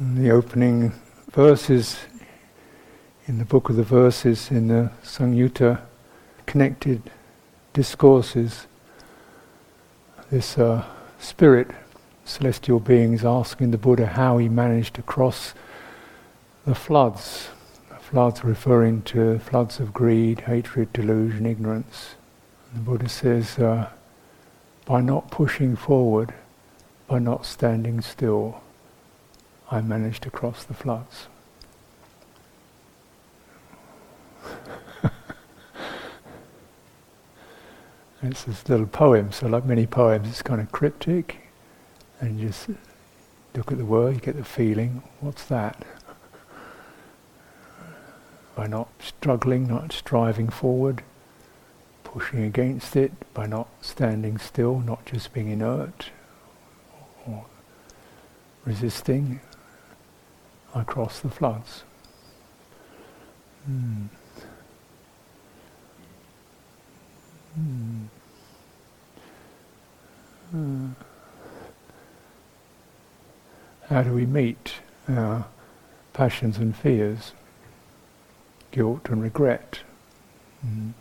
And the opening verses in the book of the verses in the Samyutta connected discourses, this uh, spirit, celestial beings asking the Buddha how he managed to cross the floods. Floods referring to floods of greed, hatred, delusion, ignorance. And the Buddha says, uh, by not pushing forward, by not standing still, I managed to cross the floods. it's this little poem, so like many poems, it's kind of cryptic, and you just look at the word, you get the feeling, what's that? By not struggling, not striving forward, pushing against it, by not standing still, not just being inert or resisting, I cross the floods. Hmm. Uh, how do we meet our passions and fears, guilt and regret? Mm.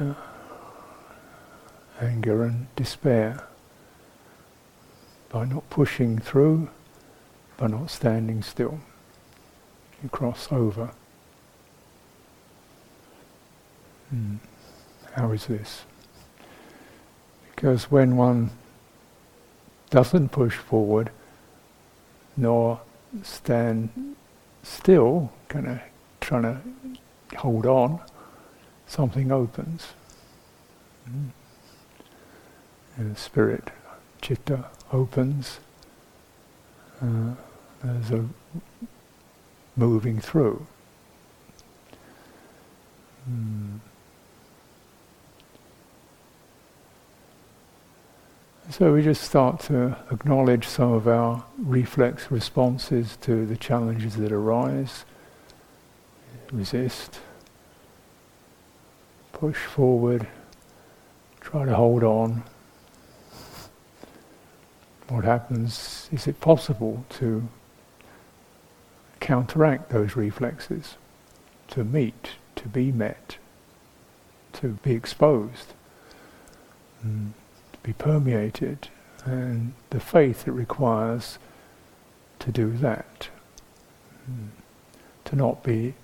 Yeah. Anger and despair. By not pushing through, by not standing still. You cross over. Mm. How is this? Because when one doesn't push forward, nor stand still, kind of trying to hold on, something opens. Mm. And the spirit, chitta, opens. Uh, there's a moving through. Mm. So we just start to acknowledge some of our reflex responses to the challenges that arise. Resist. Push forward. Try to hold on. What happens? Is it possible to counteract those reflexes? To meet, to be met, to be exposed? to be permeated, and the faith it requires to do that. Mm. To not be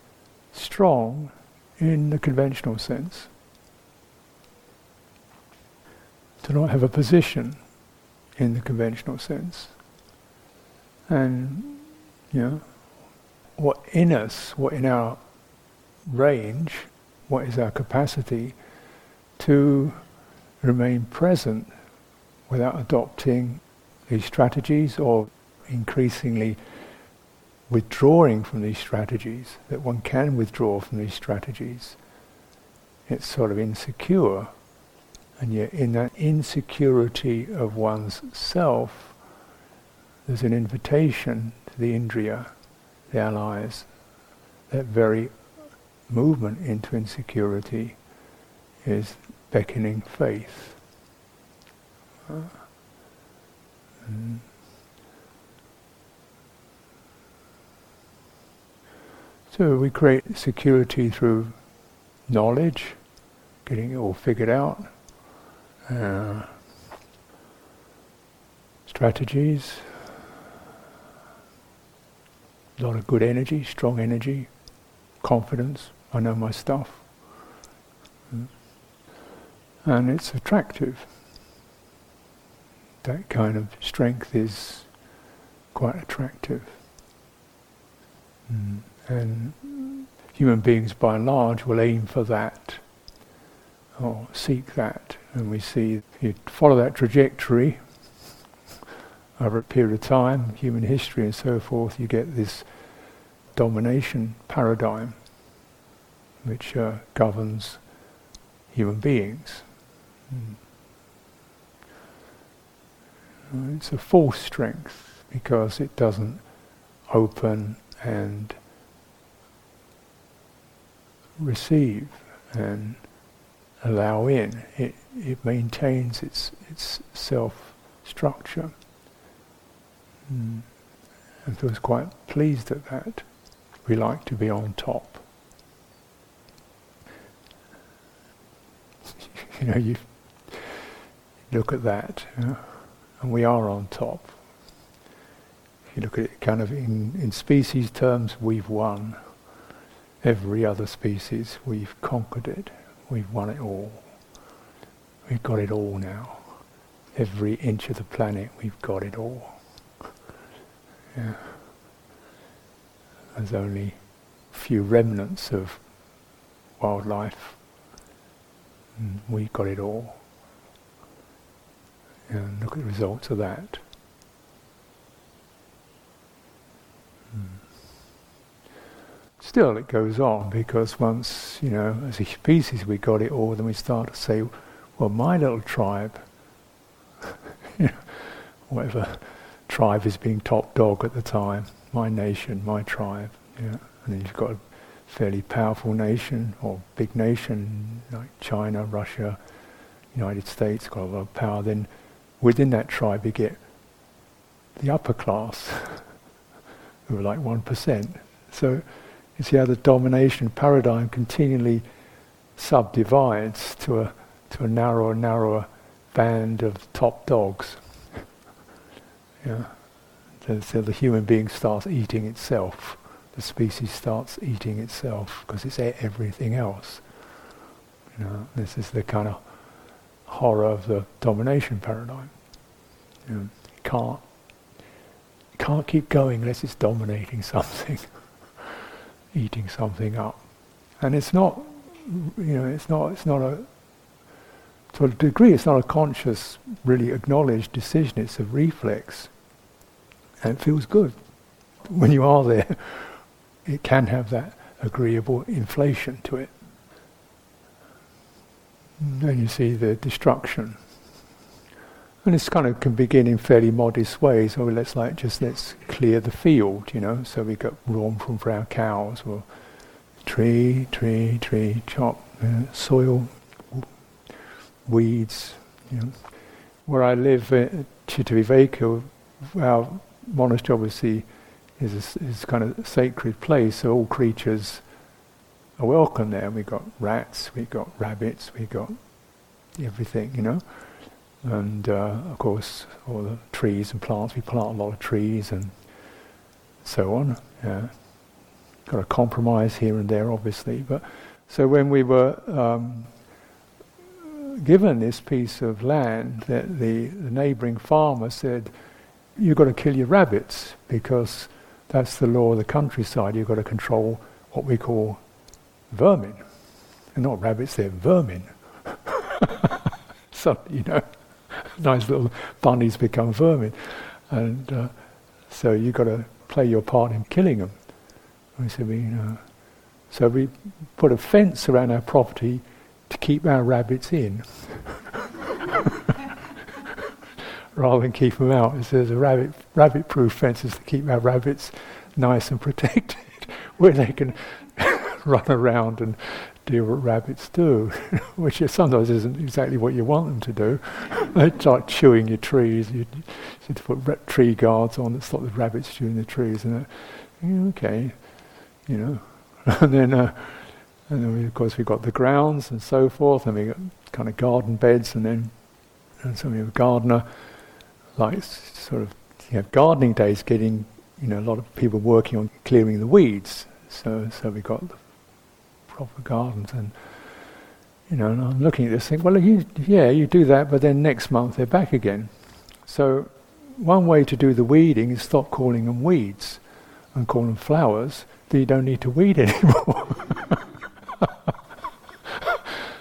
strong in the conventional sense. To not have a position in the conventional sense. And, you know, what in us, what in our range, what is our capacity to remain present without adopting these strategies or increasingly withdrawing from these strategies, that one can withdraw from these strategies. It's sort of insecure. And yet, in that insecurity of one's self, there's an invitation to the indriya, the allies. That very movement into insecurity is beckoning faith. Mm. So we create security through knowledge, getting it all figured out, uh, strategies, a lot of good energy, strong energy, confidence. I know my stuff. Mm and it's attractive. That kind of strength is quite attractive. Mm. And human beings by and large will aim for that or seek that. And we see if you follow that trajectory over a period of time, human history and so forth, you get this domination paradigm which uh, governs human beings. Hmm. It's a false strength because it doesn't open and receive and allow in. It, it maintains its, its self structure. Mm. and feels quite pleased at that. We like to be on top. you know, you look at that, and we are on top. If you look at it kind of in, in species terms, we've won. Every other species, we've conquered it. We've won it all. We've got it all now. Every inch of the planet, we've got it all. Yeah. There's only a few remnants of wildlife. And we got it all. And look at the results of that. Hmm. Still, it goes on because once, you know, as a species we got it all, then we start to say, well, my little tribe, whatever tribe is being top dog at the time, my nation, my tribe, yeah. and then you've got a fairly powerful nation or big nation like China, Russia, United States, got a lot of power. Then within that tribe you get the upper class, who are like one percent. So you see how the domination paradigm continually subdivides to a to a narrower, narrower band of top dogs. So, the human being starts eating itself. The species starts eating itself because it's everything else. You know, this is the kind of horror of the domination paradigm. You, know, can't can't keep going unless it's dominating something eating something up. And it's not, you know, it's not, it's not a, to a degree, it's not a conscious, really acknowledged decision, it's a reflex. And it feels good. When you are there, it can have that agreeable inflation to it. And then you see the destruction. And this kind of can begin in fairly modest ways. Oh, let's like just let's clear the field, you know. So we got raw from for our cows, or tree, tree, tree, chop, uh, soil, weeds. You know. Where I live, uh, Cittaviveka, our monastery obviously is a, is kind of sacred place. So all creatures are welcome there. We got rats, we got rabbits, we got everything, you know and uh, of course all the trees and plants. We plant a lot of trees and so on. Yeah. Got a compromise here and there, obviously. But so when we were um, given this piece of land, that the, the neighbouring farmer said, "You've got to kill your rabbits because that's the law of the countryside. You've got to control what we call vermin. They're not rabbits; they're vermin." so you know nice little bunnies become vermin. And uh, so you've got to play your part in killing them. We said, we, so we put a fence around our property to keep our rabbits in. Rather than keep them out. It says a rabbit, rabbit-proof fences to keep our rabbits nice and protected, where they can run around and do what rabbits do, which sometimes isn't exactly what you want them to do. they start chewing your trees. You, to put tree guards on that stop the rabbits chewing the trees, and uh, okay, you know. and then, uh, and then we, of course, we've got the grounds and so forth, and we've got kind of garden beds, and then and so we have a gardener, like sort of you have gardening days, getting you know a lot of people working on clearing the weeds. So so we got the proper gardens. And, you know, and I'm looking at this thing, well, you, yeah, you do that, but then next month they're back again. So one way to do the weeding is stop calling them weeds and call them flowers, then you don't need to weed anymore.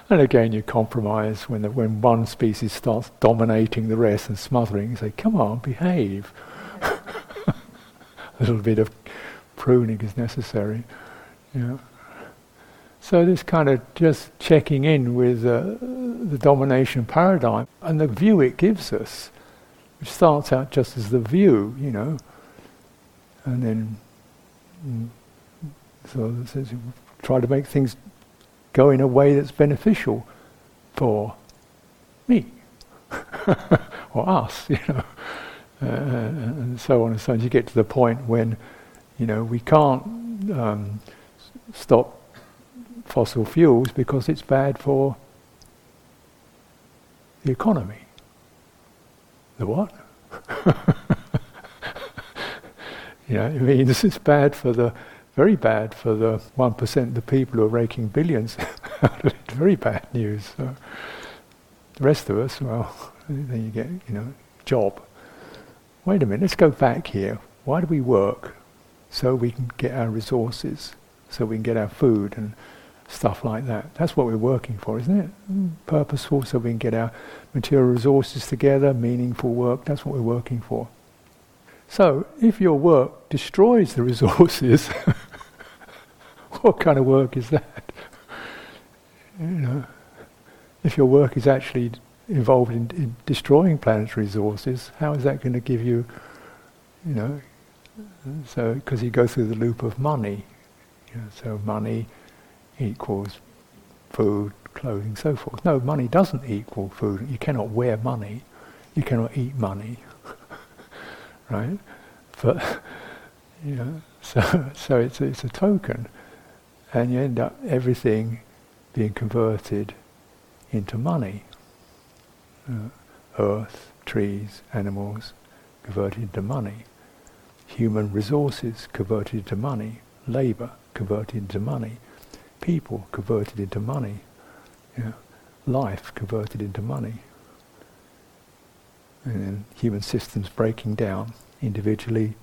And again, you compromise when, the, when one species starts dominating the rest and smothering. You say, come on, behave. A little bit of pruning is necessary. Yeah. So this kind of just checking in with uh, the domination paradigm and the view it gives us, which starts out just as the view, you know, and then mm, so says, try to make things go in a way that's beneficial for me or us, you know. uh, and so on and so on. You get to the point when, you know, we can't um, stop fossil fuels because it's bad for the economy. The what? you know, it means it's bad for the, very bad for the 1% of the people who are raking billions very bad news. So the rest of us, well, then you get, you know, job. Wait a minute, let's go back here. Why do we work? So we can get our resources, so we can get our food and stuff like that. That's what we're working for, isn't it? Mm. Purposeful, so we can get our material resources together, meaningful work. That's what we're working for. So, if your work destroys the resources, what kind of work is that? You know, if your work is actually involved in, in destroying planetary resources, how is that going to give you, you know, so because you go through the loop of money, you know, so money equals food, clothing, so forth. No, money doesn't equal food. You cannot wear money. You cannot eat money. right? But you know, so so it's it's a token, and you end up everything being converted into money. Uh, earth, trees, animals converted into money. Human resources converted into money. Labour converted into money people converted into money, life converted into money. And then human systems breaking down individually,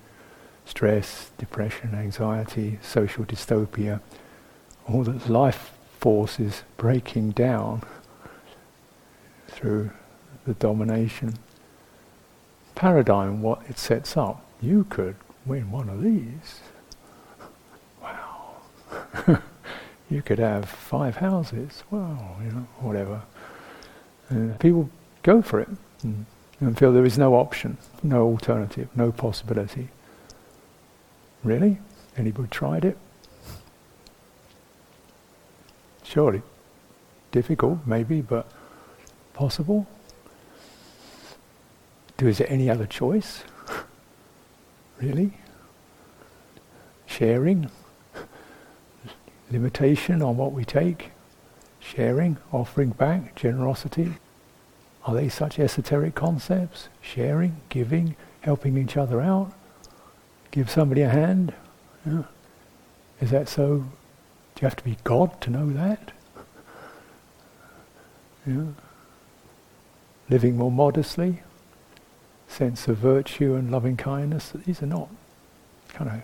stress, depression, anxiety, social dystopia, all the life forces breaking down through the domination paradigm, what it sets up. You could win one of these. Wow. you could have five houses, well, you know, whatever. People go for it and, and feel there is no option, no alternative, no possibility. Really? Anybody tried it? Surely. Difficult, maybe, but possible? Do is there any other choice? really? Sharing? limitation on what we take, sharing, offering back, generosity. Are they such esoteric concepts? Sharing, giving, helping each other out, give somebody a hand. Yeah. Is that so? Do you have to be God to know that? Yeah. Living more modestly, sense of virtue and loving kindness. These are not kind of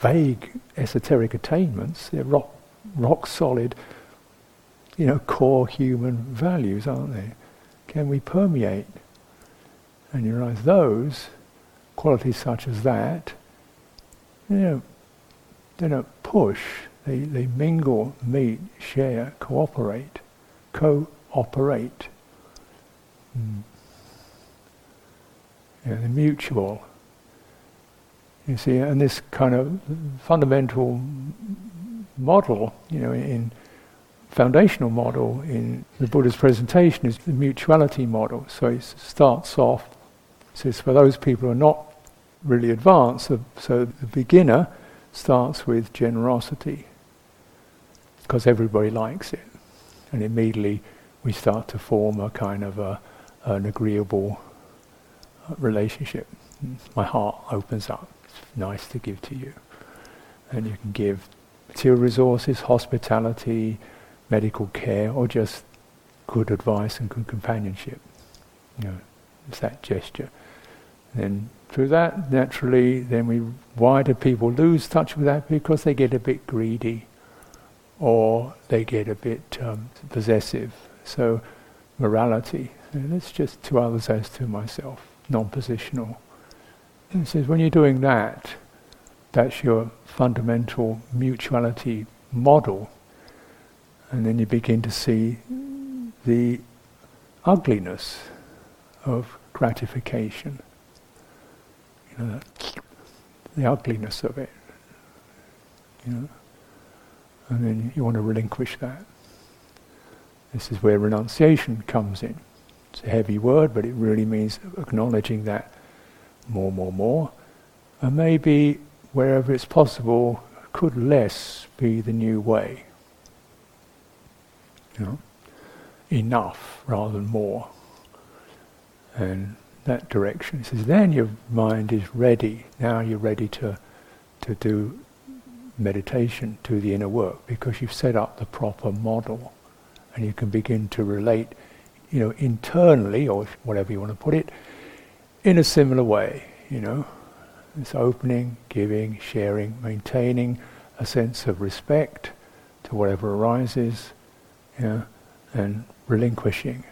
vague esoteric attainments. They're rock, rock solid, you know, core human values, aren't they? Can we permeate? And you realize those qualities such as that, you know, they don't push. They, they mingle, meet, share, cooperate, cooperate. Mm. Yeah, they're mutual. You see, and this kind of fundamental model, you know, in foundational model in the Buddha's presentation is the mutuality model. So it starts off, says for those people who are not really advanced, so, the beginner starts with generosity because everybody likes it. And immediately we start to form a kind of a, an agreeable uh, relationship. My heart opens up It's nice to give to you. And you can give material resources, hospitality, medical care, or just good advice and good companionship. You know, it's that gesture. And through that, naturally, then we, why do people lose touch with that? Because they get a bit greedy or they get a bit um, possessive. So, morality, and it's just to others as to myself, non positional. And says, when you're doing that, that's your fundamental mutuality model. And then you begin to see the ugliness of gratification. You know, the ugliness of it. You know? And then you want to relinquish that. This is where renunciation comes in. It's a heavy word, but it really means acknowledging that more, more, more. And maybe wherever it's possible, could less be the new way? You know, enough rather than more. And that direction. It says then your mind is ready. Now you're ready to to do meditation, to the inner work, because you've set up the proper model, and you can begin to relate, you know, internally or whatever you want to put it, in a similar way. You know, it's opening, giving, sharing, maintaining a sense of respect to whatever arises, yeah, and relinquishing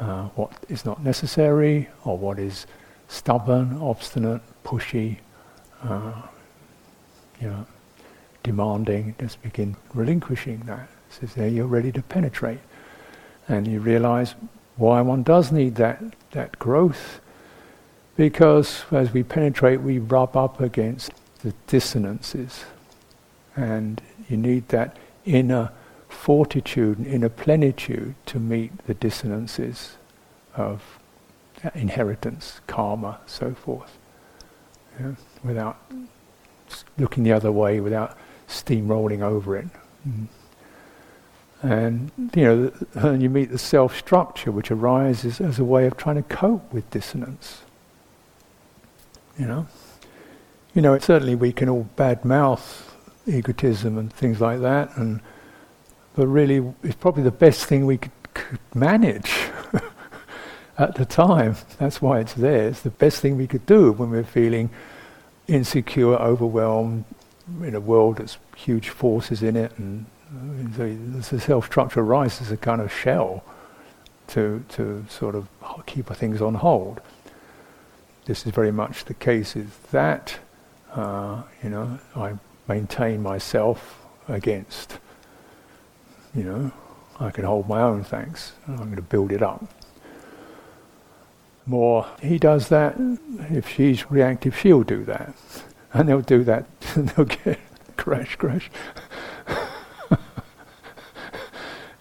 uh, what is not necessary or what is stubborn, obstinate, pushy, uh, you know, demanding. Just begin relinquishing that. So there you're ready to penetrate, and you realize why one does need that that growth, because as we penetrate, we rub up against the dissonances, and you need that inner fortitude inner plenitude to meet the dissonances of inheritance, karma, so forth. Yeah? Without looking the other way, without steamrolling over it. Mm. And you know, and you meet the self structure which arises as a way of trying to cope with dissonance. You know, you know, certainly we can all badmouth egotism and things like that, and but really it's probably the best thing we could, could manage at the time. That's why it's there. It's the best thing we could do when we're feeling insecure, overwhelmed, in a world that's huge forces in it, and uh, the self structure arises as a kind of shell to to sort of keep things on hold. This is very much the case. Is that uh, you know I maintain myself against you know, I can hold my own, thanks. I'm going to build it up. More, he does that. If she's reactive, she'll do that. And they'll do that. they'll get crash, crash.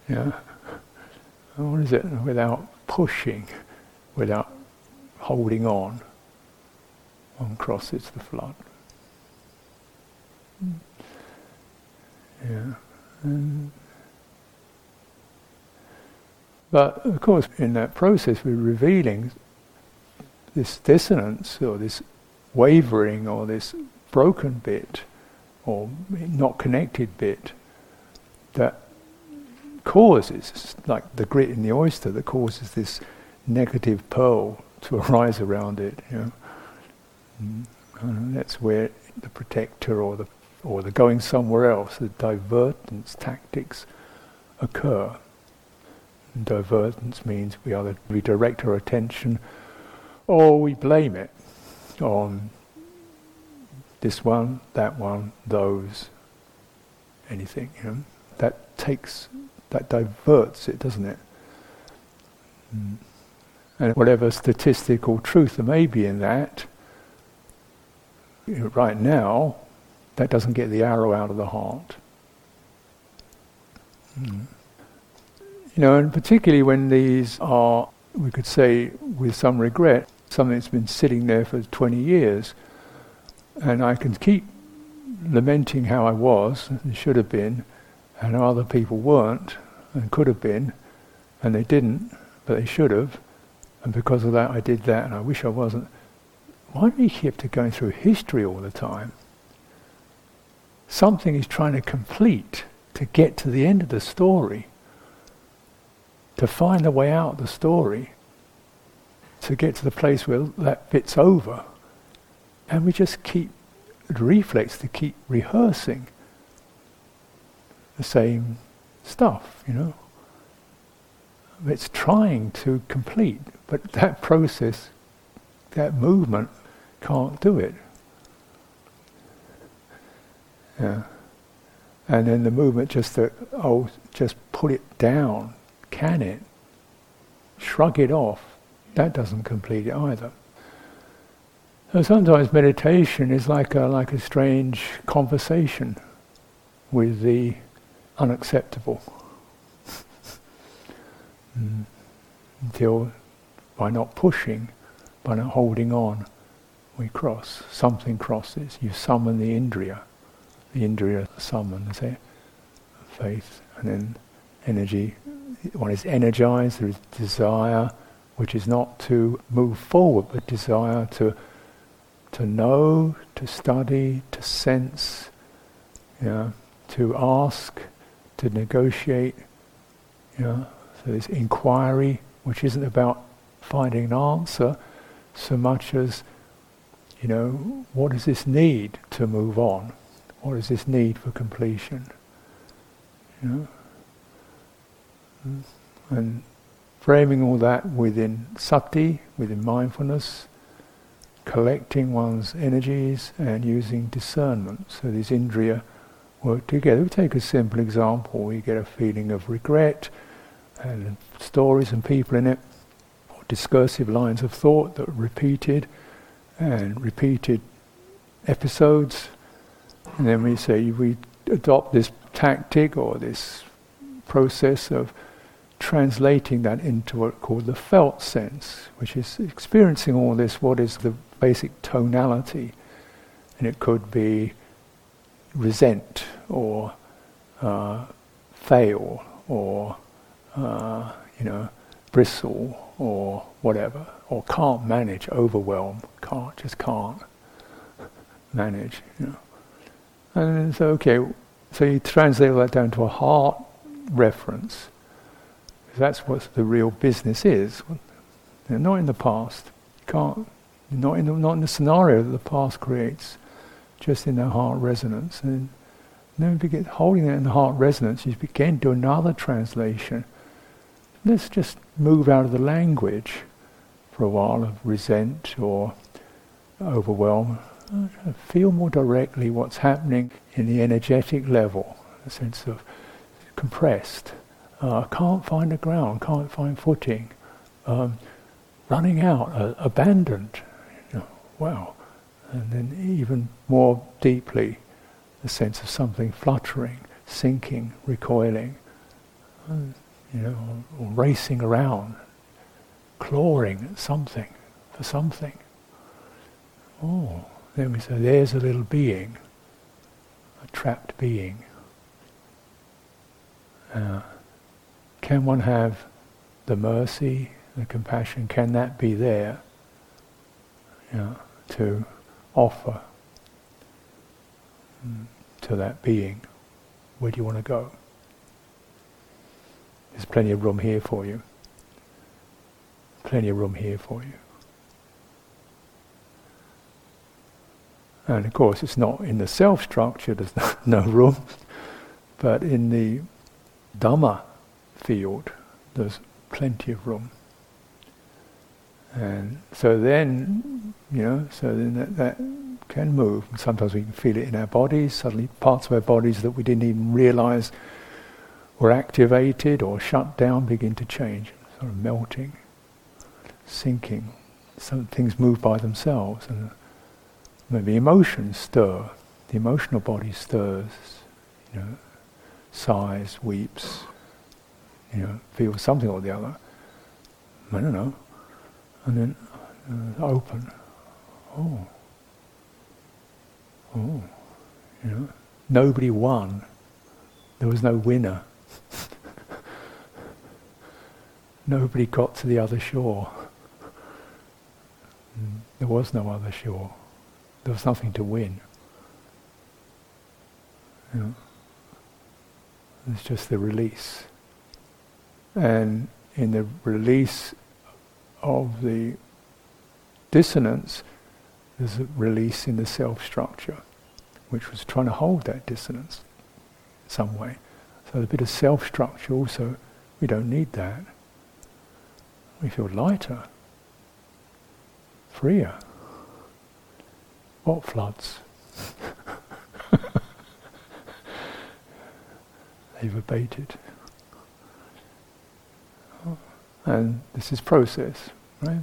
yeah. what is it? Without pushing, without holding on, one crosses the flood. Hmm. Yeah. And but of course, in that process, we're revealing this dissonance or this wavering or this broken bit or not connected bit that causes, like the grit in the oyster, that causes this negative pearl to arise around it. You know? Mm. And that's where the protector or the or the going somewhere else, the divergence tactics occur. Divergence means we either redirect our attention or we blame it on this one, that one, those, anything. You know? That takes, that diverts it, doesn't it? Mm. And whatever statistical truth there may be in that, right now, that doesn't get the arrow out of the heart. Mm. You know, and particularly when these are, we could say with some regret, something that's been sitting there for 20 years, and I can keep lamenting how I was and should have been, and how other people weren't and could have been, and they didn't, but they should have, and because of that I did that, and I wish I wasn't. Why do we keep to going through history all the time? Something is trying to complete to get to the end of the story to find a way out of the story, to get to the place where that bit's over. And we just keep, the reflex to keep rehearsing the same stuff, you know. It's trying to complete, but that process, that movement can't do it. Yeah. And then the movement just to, oh, just put it down, can it? Shrug it off. That doesn't complete it either. So sometimes meditation is like a, like a strange conversation with the unacceptable. mm. until by not pushing, by not holding on, we cross. Something crosses. You summon the indriya. The indriya summons it. Faith. And then energy. One is energized, there is desire, which is not to move forward, but desire to to know, to study, to sense, yeah, to ask, to negotiate. Yeah. So this inquiry, which isn't about finding an answer so much as, you know, what does this need to move on? What does this need for completion? You know? And framing all that within sati, within mindfulness, collecting one's energies and using discernment. So these indriya work together. We take a simple example. We get a feeling of regret and stories and people in it, or discursive lines of thought that are repeated and repeated episodes. And then we say we adopt this tactic or this process of translating that into what called the felt sense, which is experiencing all this, what is the basic tonality. And it could be resent or uh, fail or, uh, you know, bristle or whatever, or can't manage, overwhelm, can't, just can't manage, you know. And so, okay, so you translate all that down to a heart reference. That's what the real business is. not in the past. Can't, not in the, not in the scenario that the past creates, just in the heart resonance. And then begin holding that in the heart resonance, you begin to do another translation. Let's just move out of the language for a while of resent or overwhelm. Feel more directly what's happening in the energetic level, a sense of compressed uh, can't find a ground, can't find footing, um, running out, uh, abandoned. You know, wow. And then even more deeply, the sense of something fluttering, sinking, recoiling, you know, or racing around, clawing at something, for something. Oh, then we say, there's a little being, a trapped being. Uh, can one have the mercy, the compassion, can that be there you know, to offer mm, to that being? Where do you want to go? There's plenty of room here for you. Plenty of room here for you. And of course, it's not in the self structure, there's no, no room, but in the Dhamma field, there's plenty of room. And so then, you know, so then that, that can move. Sometimes we can feel it in our bodies, suddenly parts of our bodies that we didn't even realize were activated or shut down begin to change, sort of melting, sinking. Some things move by themselves, and maybe emotions stir. The emotional body stirs, you know, sighs, weeps, you know, feel something or the other. I don't know. And then uh, open. Oh. Oh. You know, nobody won. There was no winner. nobody got to the other shore. There was no other shore. There was nothing to win. You know, it's just the release and in the release of the dissonance, there's a release in the self structure, which was trying to hold that dissonance some way. So a bit of self structure also, we don't need that. We feel lighter, freer. What floods? They've abated. And this is process, right?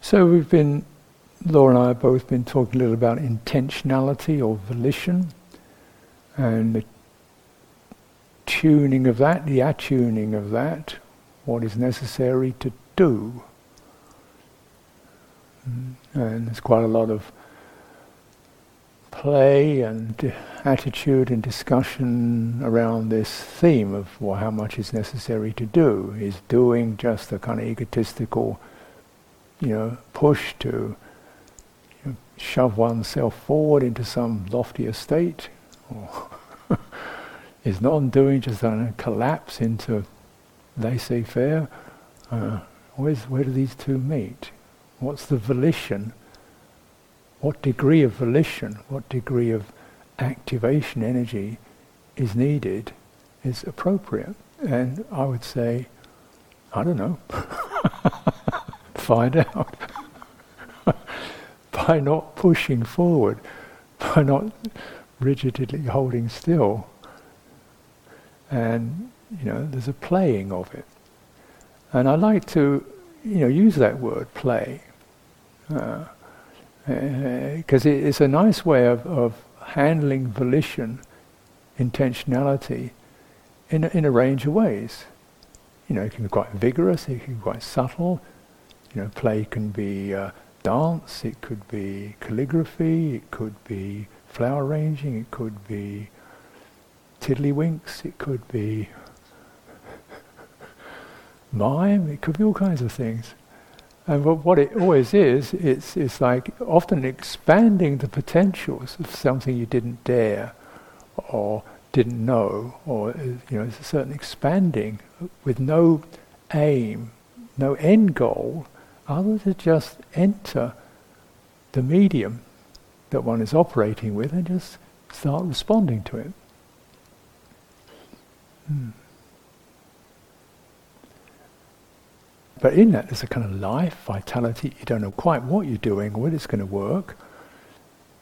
So we've been Laura and I have both been talking a little about intentionality or volition and the tuning of that, the attuning of that, what is necessary to do. Mm. And there's quite a lot of play and attitude and discussion around this theme of well, how much is necessary to do. Is doing just a kind of egotistical you know, push to shove oneself forward into some loftier state, or is non-doing just going to collapse into laissez-faire? Uh, where do these two meet? What's the volition? What degree of volition, what degree of activation energy is needed is appropriate? And I would say, I don't know. find out by not pushing forward, by not rigidly holding still. And, you know, there's a playing of it. And I like to, you know, use that word play. Because uh, uh, it's a nice way of, of handling volition, intentionality, in a, in a range of ways. You know, it can be quite vigorous, it can be quite subtle, you know, play can be uh, dance, it could be calligraphy, it could be flower arranging, it could be tiddlywinks, it could be mime, it could be all kinds of things. And what it always is, it's, it's like often expanding the potentials of something you didn't dare or didn't know, or you know, it's a certain expanding with no aim, no end goal, other to just enter the medium that one is operating with and just start responding to it. Hmm. But in that, there's a kind of life, vitality. You don't know quite what you're doing, whether it's going to work,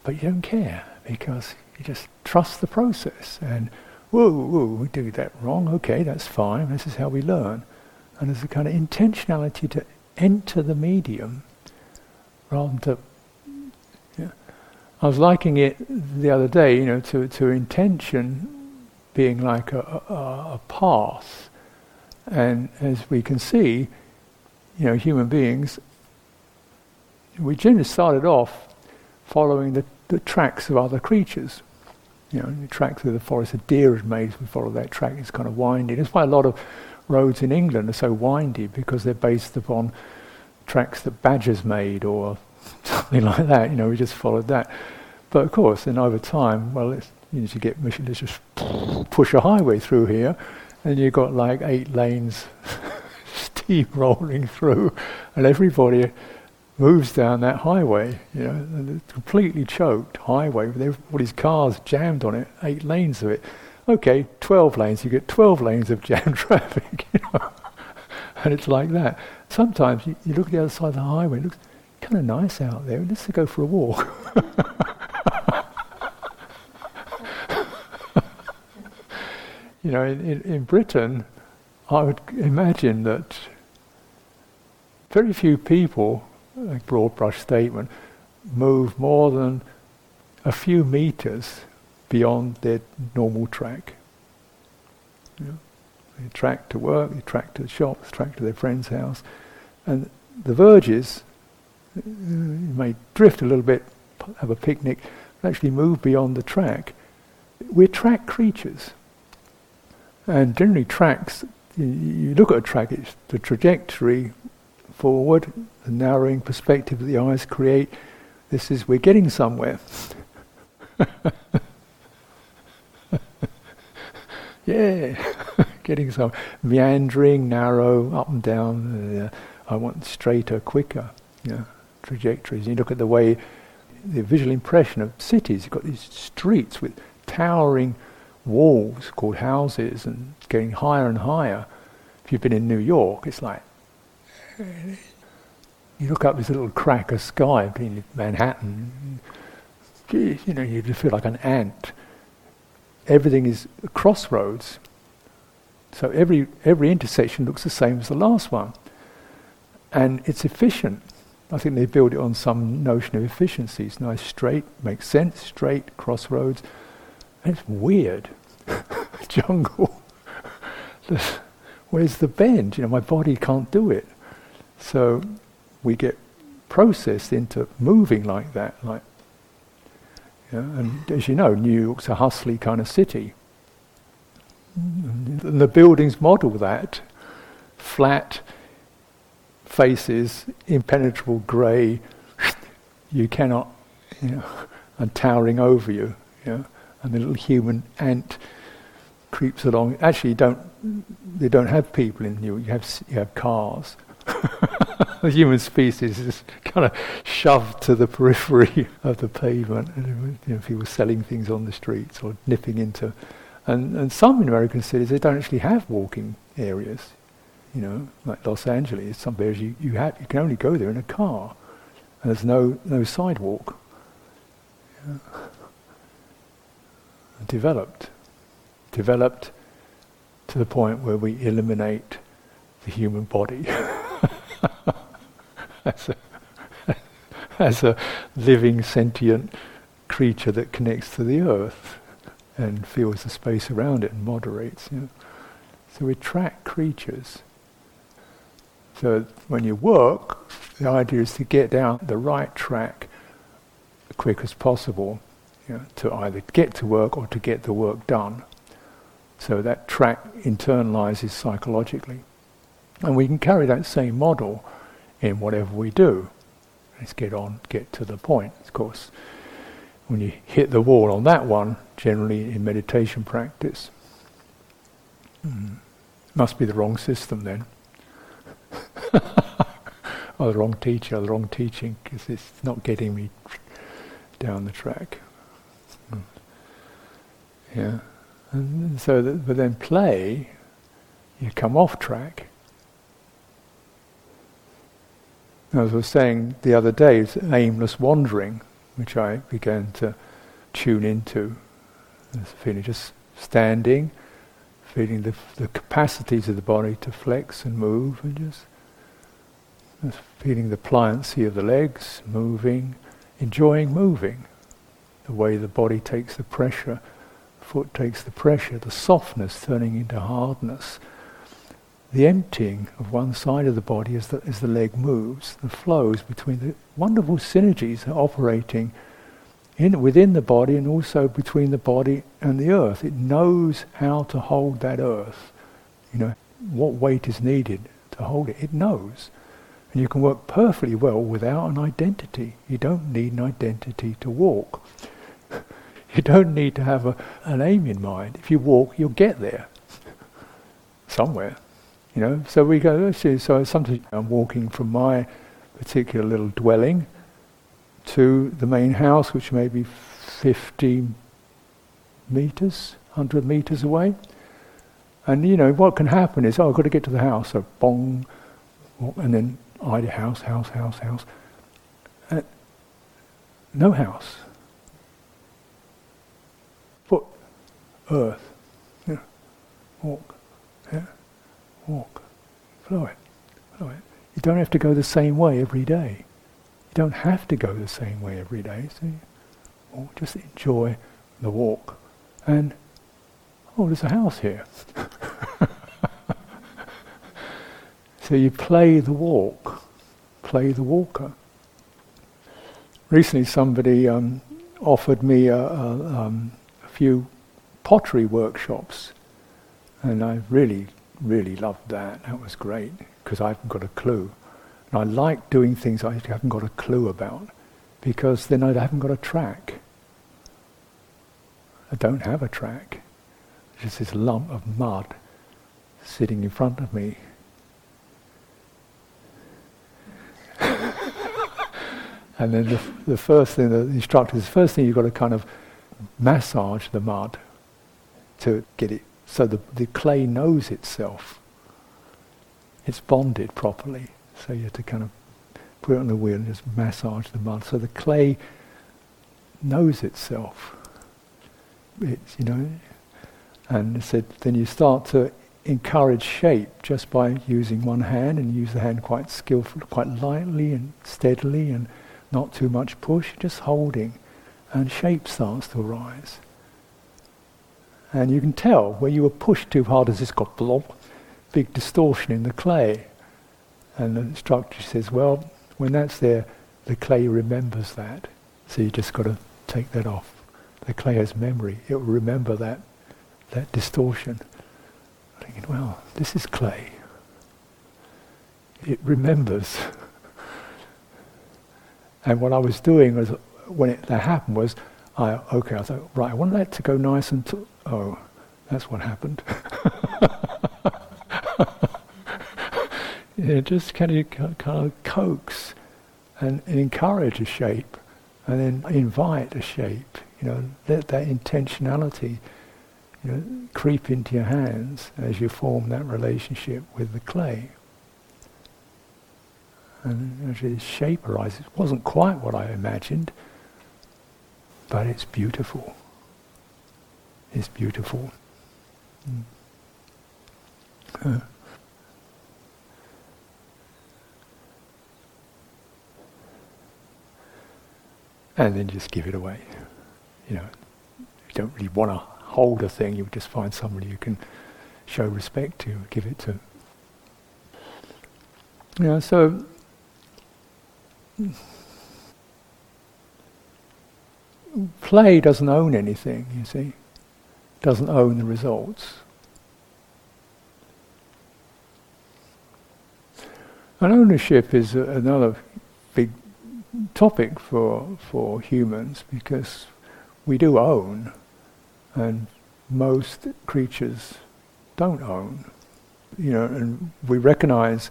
but you don't care because you just trust the process. And whoa, whoa, we do that wrong. Okay, that's fine. This is how we learn. And there's a kind of intentionality to enter the medium rather than to. I was liking it the other day, you know, to, to intention being like a, a, a path. And as we can see, you know, human beings, we generally started off following the, the tracks of other creatures. You know, the tracks of the forest, a deer has made, we follow that track, it's kind of winding. That's why a lot of roads in England are so windy because they're based upon tracks that badgers made or something like that. You know, we just followed that. But of course, then over time, well, let's, you know, to get let's just push a highway through here, and you've got like eight lanes, steam rolling through, and everybody moves down that highway. You know, it's completely choked highway with everybody's cars jammed on it, eight lanes of it okay, 12 lanes, you get 12 lanes of jam traffic, you know. and it's like that. Sometimes you, you, look at the other side of the highway, it looks kind of nice out there, let's go for a walk. you know, in, in, in Britain, I would imagine that very few people, a broad brush statement, move more than a few meters beyond their normal track. You they track to work, they track to the shops, track to their friend's house. And the verges, uh, may drift a little bit, have a picnic, but actually move beyond the track. We're track creatures. And generally tracks, you look at a track, it's the trajectory forward, the narrowing perspective that the eyes create. This is, we're getting somewhere. yeah, getting some meandering, narrow, up and down. Uh, I want straighter, quicker trajectories. You look at the way the visual impression of cities. You've got these streets with towering walls called houses and getting higher and higher. If you've been in New York, it's like you look up this little crack of sky between Manhattan. Geez, you know, you just feel like an ant everything is crossroads. So every, every intersection looks the same as the last one. And it's efficient. I think they build it on some notion of efficiency. It's nice, straight, makes sense, straight, crossroads. And it's weird. Jungle. Where's the bend? You know, my body can't do it. So we get processed into moving like that, like know, and as you know, New York's a hustly kind of city. And the buildings model that flat faces, impenetrable grey. you cannot, you know, and towering over you, you know, and the little human ant creeps along. Actually, don't they don't have people in you. You have you have cars. the human species is kind of shoved to the periphery of the pavement. And, you know, people selling things on the streets or nipping into, and and some in American cities they don't actually have walking areas. You know, like Los Angeles, some areas you you have you can only go there in a car, and there's no no sidewalk. Yeah. Developed developed to the point where we eliminate the human body as, a, as a living sentient creature that connects to the earth and feels the space around it and moderates. You know. So we track creatures. So when you work, the idea is to get down the right track as quick as possible you know, to either get to work or to get the work done. So that track internalizes psychologically. And we can carry that same model in whatever we do. Let's get on, get to the point. Of course, when you hit the wall on that one, generally in meditation practice, mm, must be the wrong system then. or the wrong teacher, the wrong teaching, because it's not getting me down the track. Mm. Yeah. And so but then play, you come off track. As I was saying the other day, it's aimless wandering, which I began to tune into. This feeling just standing, feeling the, the capacities of the body to flex and move, and just, just feeling the pliancy of the legs, moving, enjoying moving, the way the body takes the pressure foot takes the pressure, the softness turning into hardness, the emptying of one side of the body as the, as the leg moves, the flows between the wonderful synergies operating in, within the body and also between the body and the earth. It knows how to hold that earth. You know, what weight is needed to hold it. It knows. And you can work perfectly well without an identity. You don't need an identity to walk. You don't need to have a, an aim in mind. If you walk, you'll get there somewhere. You know, so we go. So sometimes I'm walking from my particular little dwelling to the main house, which may be 50 meters, 100 meters away. And you know what can happen is, oh, I've got to get to the house. So bong, and then I house, house, house, house. Uh, no house. Foot, earth. Yeah. Walk. Yeah. Walk. Flow it. Flow it. You don't have to go the same way every day. You don't have to go the same way every day. See? Or just enjoy the walk. And oh, there's a house here. so you play the walk, play the walker. Recently, somebody um, offered me a, a, um, a few pottery workshops. And I really, really loved that. That was great because I haven't got a clue. And I like doing things I haven't got a clue about because then I haven't got a track. I don't have a track. Just this lump of mud sitting in front of me. and then the, the first thing, the instructor, the first thing you've got to kind of massage the mud to get it so the, the clay knows itself. It's bonded properly. So you have to kind of put it on the wheel and just massage the mud. So the clay knows itself. It's, you know, and said, then you start to encourage shape just by using one hand and use the hand quite skillfully, quite lightly and steadily and not too much push, just holding, and shape starts to arise. And you can tell where you were pushed too hard as this got blob, big distortion in the clay. And the instructor says, well, when that's there, the clay remembers that. So you just got to take that off. The clay has memory. It will remember that, that distortion. Thinking, well, this is clay. It remembers. and what I was doing was, when it, that happened was, I, okay, I thought, right, I want that to go nice and, t- oh, that's what happened. it just kind of, kind of coax and, encourage a shape and then invite a shape. You know, let that intentionality you know, creep into your hands as you form that relationship with the clay. And actually, shape arises. It wasn't quite what I imagined, but it's beautiful. It's beautiful. Mm. Uh. And then just give it away. You know, you don't really want to hold a thing, you just find somebody you can show respect to, give it to. Know, so play doesn't own anything, you see. Doesn't own the results. And ownership is a, another big topic for for humans because we do own, and most creatures don't own. You know, and we recognize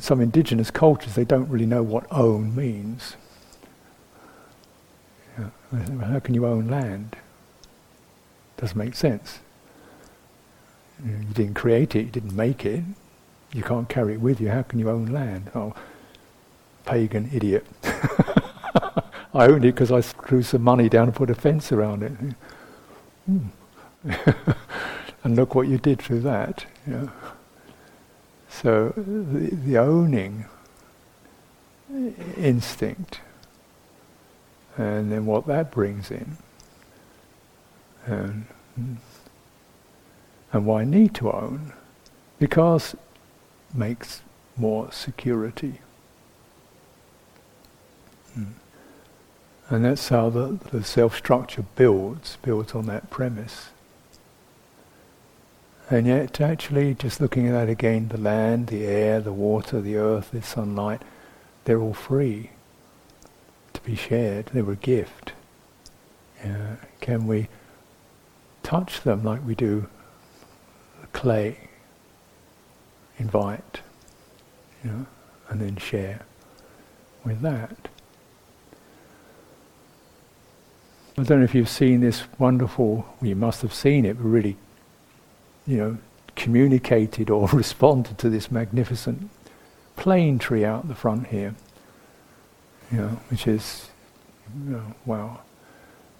some indigenous cultures they don't really know what own means. How can you own land? Doesn't make sense. You, didn't create it, you didn't make it, you can't carry it with you. How can you own land? Oh, pagan idiot. I own it because I threw some money down and put a fence around it. Hmm. and look what you did through that. Know. So the, the owning instinct, and then what that brings in, and and why need to own? Because makes more security. Mm. And that's how the, the self structure builds, builds on that premise. And yet, actually, just looking at that again, the land, the air, the water, the earth, the sunlight, they're all free to be shared. They were a gift. Yeah. Can we touch them like we do clay? Invite, you know, and then share with that. I don't know if you've seen this wonderful, well, you must have seen it, but really, you know, communicated or responded to this magnificent plane tree out the front here, you know, which is, you know, wow.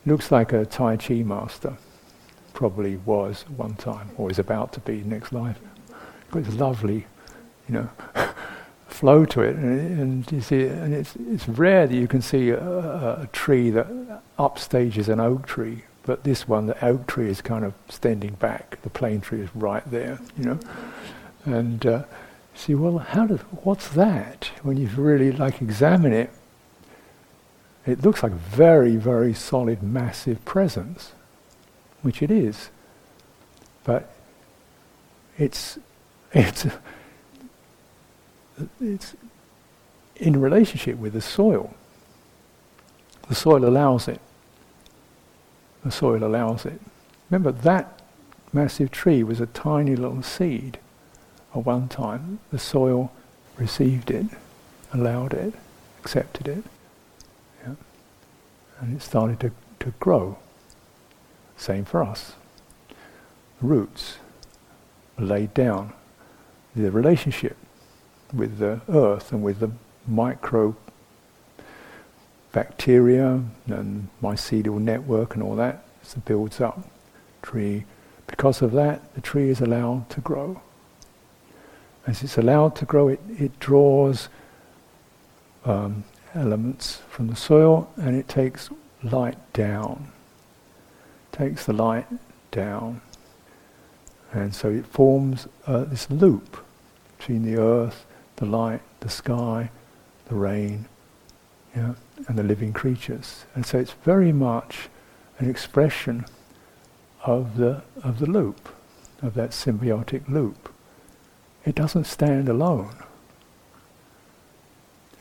Looks like a Tai Chi master. Probably was one time, or is about to be next life. It's lovely, you know. flow to it, and, and, you see, and it's it's rare that you can see a, a, a, tree that upstages an oak tree, but this one, the oak tree is kind of standing back. The plane tree is right there, you know, and uh, see, well, how does what's that? When you really like examine it, it looks like a very, very solid, massive presence, which it is, but it's it's it's in relationship with the soil. The soil allows it. The soil allows it. Remember, that massive tree was a tiny little seed at one time. The soil received it, allowed it, accepted it. Yeah? And it started to, to grow. Same for us. The roots were laid down. The relationship with the earth and with the micro bacteria and mycelial network and all that. So builds up. Tree because of that, the tree is allowed to grow. As it's allowed to grow, it, it draws um, elements from the soil and it takes light down. Takes the light down. And so it forms uh, this loop between the earth, the light, the sky, the rain, yeah, and the living creatures. And so it's very much an expression of the of the loop, of that symbiotic loop. It doesn't stand alone.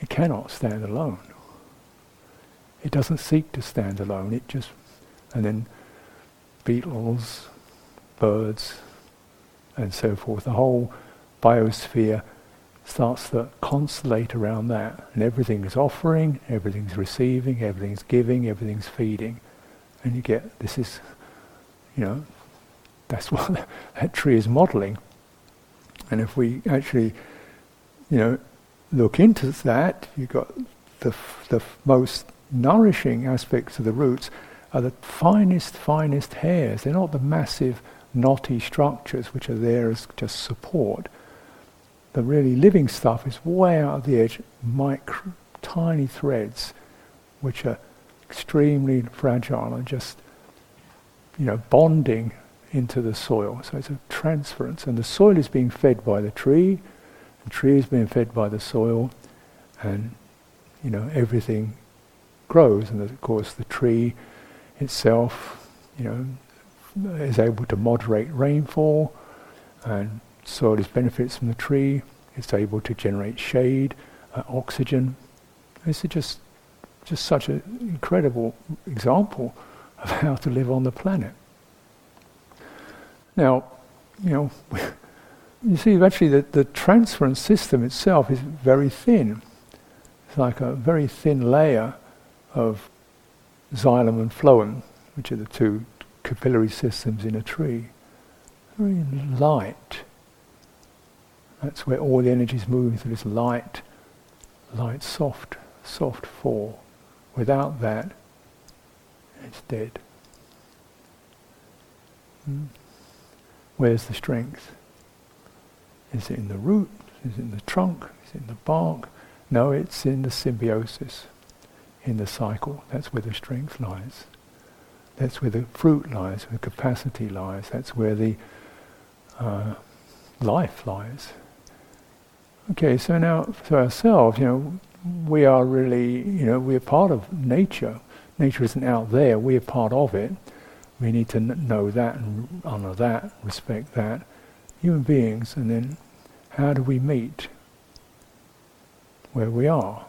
It cannot stand alone. It doesn't seek to stand alone. It just and then beetles, birds, and so forth. The whole biosphere starts to constellate around that, and everything is offering, everything's receiving, everything's giving, everything's feeding, and you get this is, you know, that's what that tree is modeling. And if we actually, you know, look into that, you've got the f- the f- most nourishing aspects of the roots are the finest, finest hairs. They're not the massive, knotty structures which are there as just support the really living stuff is way out of the edge, micro, tiny threads, which are extremely fragile and just, you know, bonding into the soil. So it's a transference, and the soil is being fed by the tree, the tree is being fed by the soil, and you know everything grows. And of course, the tree itself, you know, is able to moderate rainfall and soil is benefits from the tree. It's able to generate shade, uh, oxygen. This is just just such an incredible example of how to live on the planet. Now, you know, you see, actually, the, the transference system itself is very thin. It's like a very thin layer of xylem and phloem, which are the two capillary systems in a tree. Very light. That's where all the energy is moving through this light, light, soft, soft fall. Without that, it's dead. Hmm? Where's the strength? Is it in the root? Is it in the trunk? Is it in the bark? No, it's in the symbiosis, in the cycle. That's where the strength lies. That's where the fruit lies, where the capacity lies. That's where the uh, life lies. Okay, so now for ourselves, you know, we are really, you know, we're part of nature. Nature isn't out there, we're part of it. We need to n- know that and honor that, respect that. Human beings, and then how do we meet where we are?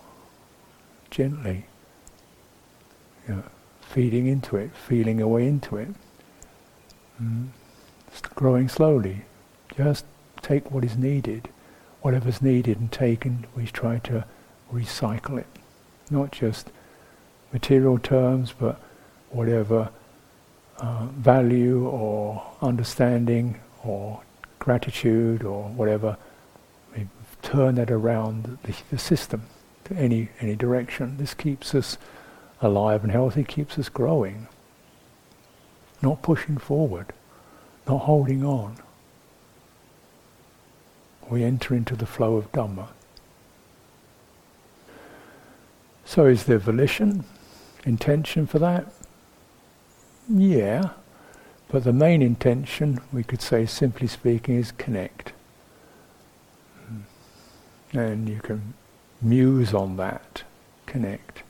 Gently. You know, feeding into it, feeling a way into it. Mm. Growing slowly. Just take what is needed whatever's needed and taken, we try to recycle it. Not just material terms, but whatever uh, value or understanding or gratitude or whatever, we turn that around the, the system to any, any direction. This keeps us alive and healthy, keeps us growing, not pushing forward, not holding on we enter into the flow of Dhamma. So is there volition, intention for that? Yeah, but the main intention, we could say simply speaking, is connect. Hmm. And you can muse on that, connect.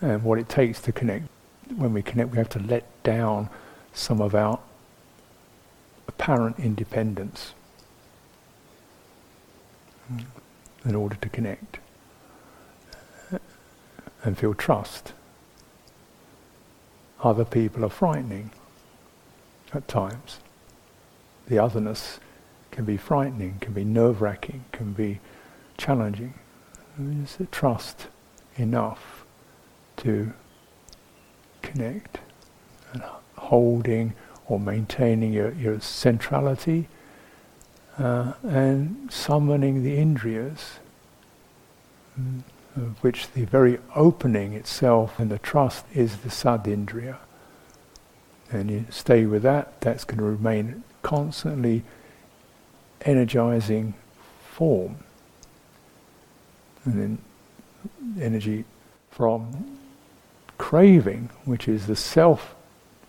And what it takes to connect. When we connect, we have to let down some of our apparent independence in order to connect and feel trust. Other people are frightening at times. The otherness can be frightening, can be nerve wracking, can be challenging. Is the trust enough to connect and holding or maintaining your, your centrality uh, and summoning the indriyas, mm, of which the very opening itself and the trust is the saddha indriya. and you stay with that, that's going to remain constantly energizing form. And then energy from craving, which is the self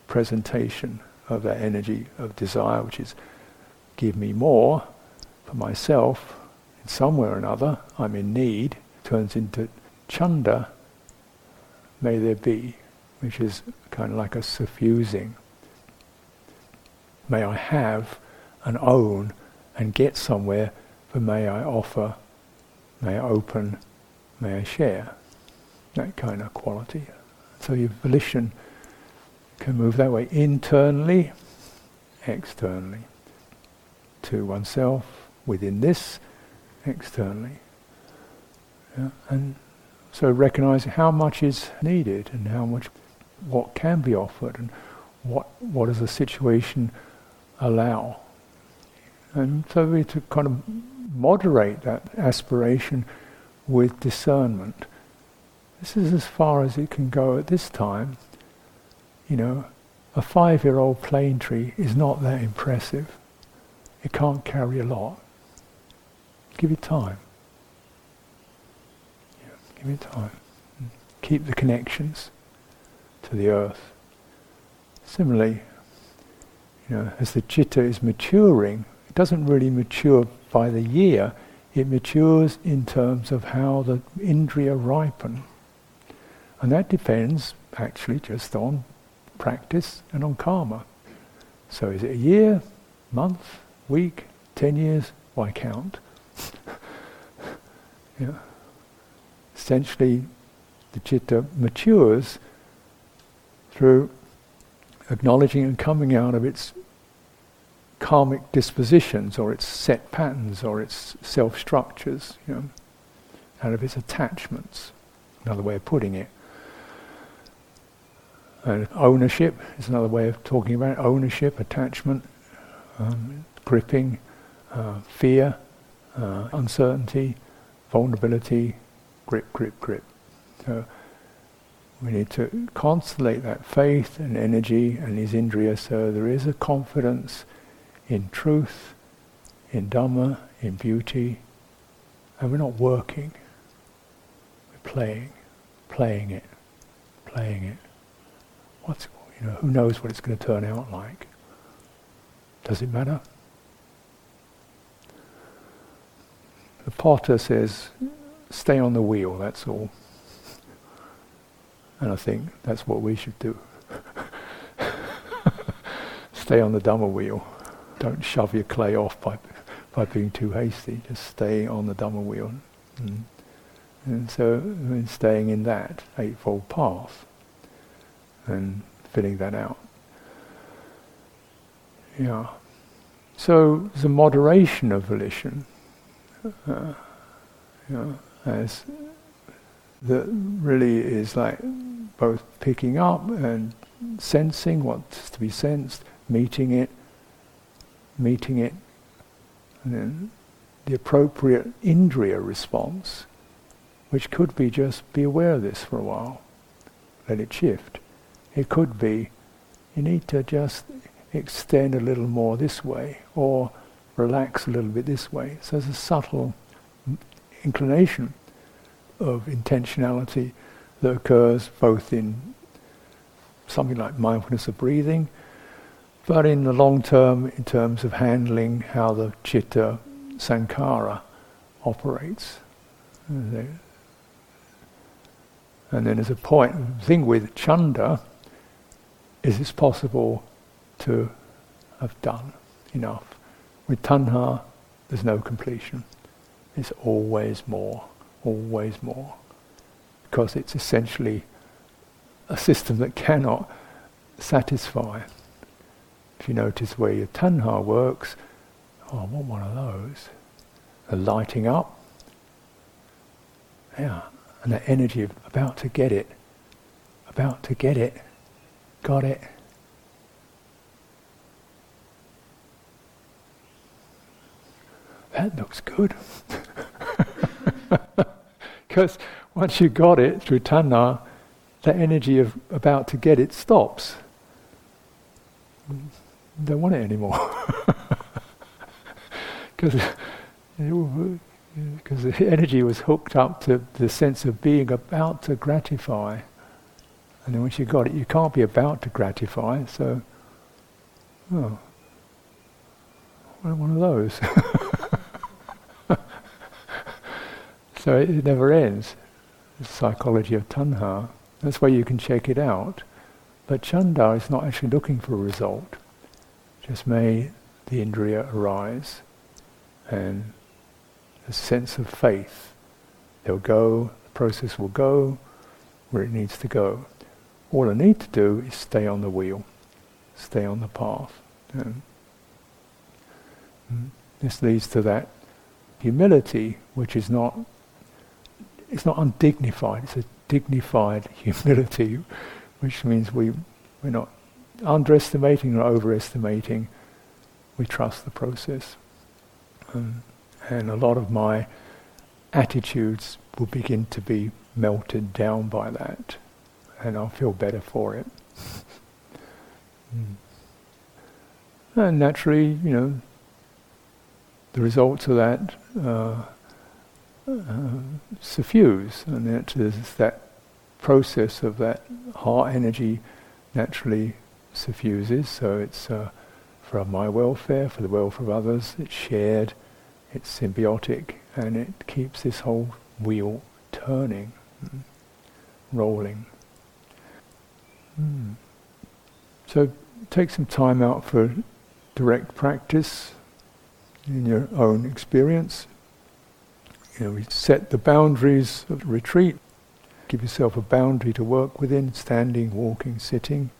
presentation of that energy of desire, which is give me more for myself in some way or another, I'm in need, turns into chanda, may there be, which is kind of like a suffusing. May I have and own and get somewhere, but may I offer, may I open, may I share. That kind of quality. So your volition can move that way internally, externally, to oneself, within this, externally. Yeah? And so recognize how much is needed and how much, what can be offered and what, what does the situation allow. And so we to kind of moderate that aspiration with discernment. This is as far as it can go at this time. You know, a five-year-old plane tree is not that impressive. It can't carry a lot. Give it time. Yeah, give it time. Keep the connections to the earth. Similarly, you know, as the chitta is maturing, it doesn't really mature by the year, it matures in terms of how the indriya ripen. And that depends actually just on practice and on karma. So is it a year, month, week, ten years? Why count? yeah. Essentially, the chitta matures through acknowledging and coming out of its karmic dispositions or its set patterns or its self structures, you know, out of its attachments. Another way of putting it. And ownership is another way of talking about it. ownership, attachment, um, gripping, uh, fear, uh, uncertainty, vulnerability, grip, grip, grip. So we need to constellate that faith and energy and these indriyas so there is a confidence in truth, in Dhamma, in beauty, and we're not working. We're playing, playing it, playing it. What's you know, who knows what it's going to turn out like? Does it matter? The potter says, stay on the wheel, that's all. And I think that's what we should do. stay on the Dhamma wheel. Don't shove your clay off by, by being too hasty. Just stay on the Dhamma wheel. Mm. And so staying in that Eightfold Path and filling that out. Yeah. So a moderation of volition. Uh, you as that really is like both picking up and sensing what's to be sensed, meeting it, meeting it, and then the appropriate indriya response, which could be just be aware of this for a while, let it shift. It could be you need to just extend a little more this way, or relax a little bit this way. So there's a subtle inclination of intentionality that occurs both in something like mindfulness of breathing but in the long term, in terms of handling how the chitta sankara operates. And then there's a point, the thing with chanda is it's possible to have done enough. With tanha, there's no completion. It's always more, always more. Because it's essentially a system that cannot satisfy. If you notice where your tanha works, oh, I want one of those. The lighting up. Yeah. And the energy of about to get it. About to get it. Got it. That looks good. Because once you got it through tanha, the energy of about to get it stops. Don't want it anymore. Because the energy was hooked up to the sense of being about to gratify. And then once you got it, you can't be about to gratify, so, oh, one of those. so it, it, never ends. The psychology of tanha. That's why you can check it out. But chanda is not actually looking for a result. Just may the indriya arise and a sense of faith. They'll go, the process will go where it needs to go. All I need to do is stay on the wheel, stay on the path. Mm. This leads to that humility, which is not, it's not undignified, it's a dignified humility, which means we, we're not underestimating or overestimating, we trust the process. Um, and a lot of my attitudes will begin to be melted down by that, and I'll feel better for it. mm. And naturally, you know, the results of that uh, uh, suffuse, and that is that process of that heart energy naturally suffuses. So it's uh, for my welfare, for the welfare of others. It's shared it's symbiotic and it keeps this whole wheel turning, mm, rolling. Mm. So take some time out for direct practice in your own experience. You know, we set the boundaries of retreat. Give yourself a boundary to work within, standing, walking, sitting.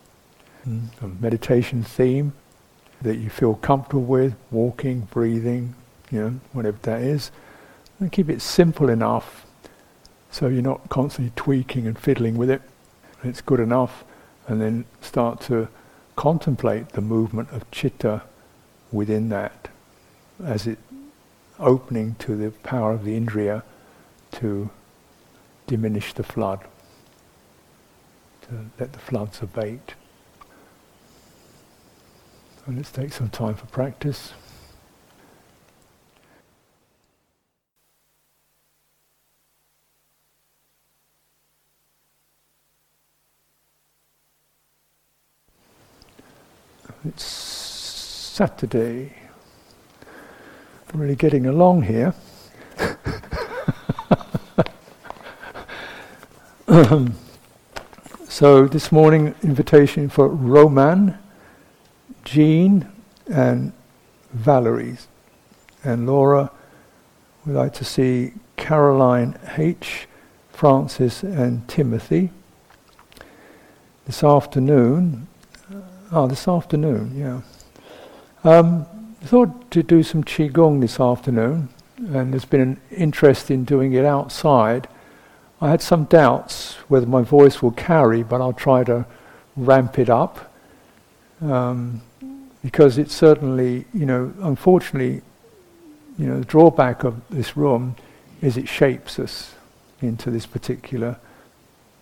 A meditation theme that you feel comfortable with, walking, breathing, you know, whatever that is. And keep it simple enough so you're not constantly tweaking and fiddling with it. It's good enough, and then start to contemplate the movement of chitta within that as it opening to the power of the indriya to diminish the flood, to let the floods abate. And let's take some time for practice. It's Saturday. I'm really getting along here. so this morning, invitation for Roman, Jean, and Valerie. And Laura we'd like to see Caroline H., Francis, and Timothy. This afternoon, Oh, this afternoon, yeah. Um, I thought to do some qigong this afternoon, and there's been an interest in doing it outside. I had some doubts whether my voice will carry, but I'll try to ramp it up um, because it's certainly, you know, unfortunately, you know, the drawback of this room is it shapes us into this particular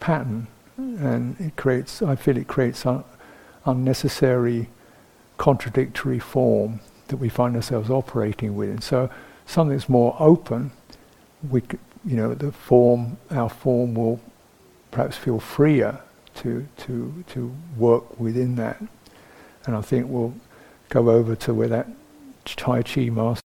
pattern, and it creates. I feel it creates. A, unnecessary contradictory form that we find ourselves operating with. And so something that's more open, we, you know, the form, our form will perhaps feel freer to to to work within that. And I think we'll go over to where that Tai Chi master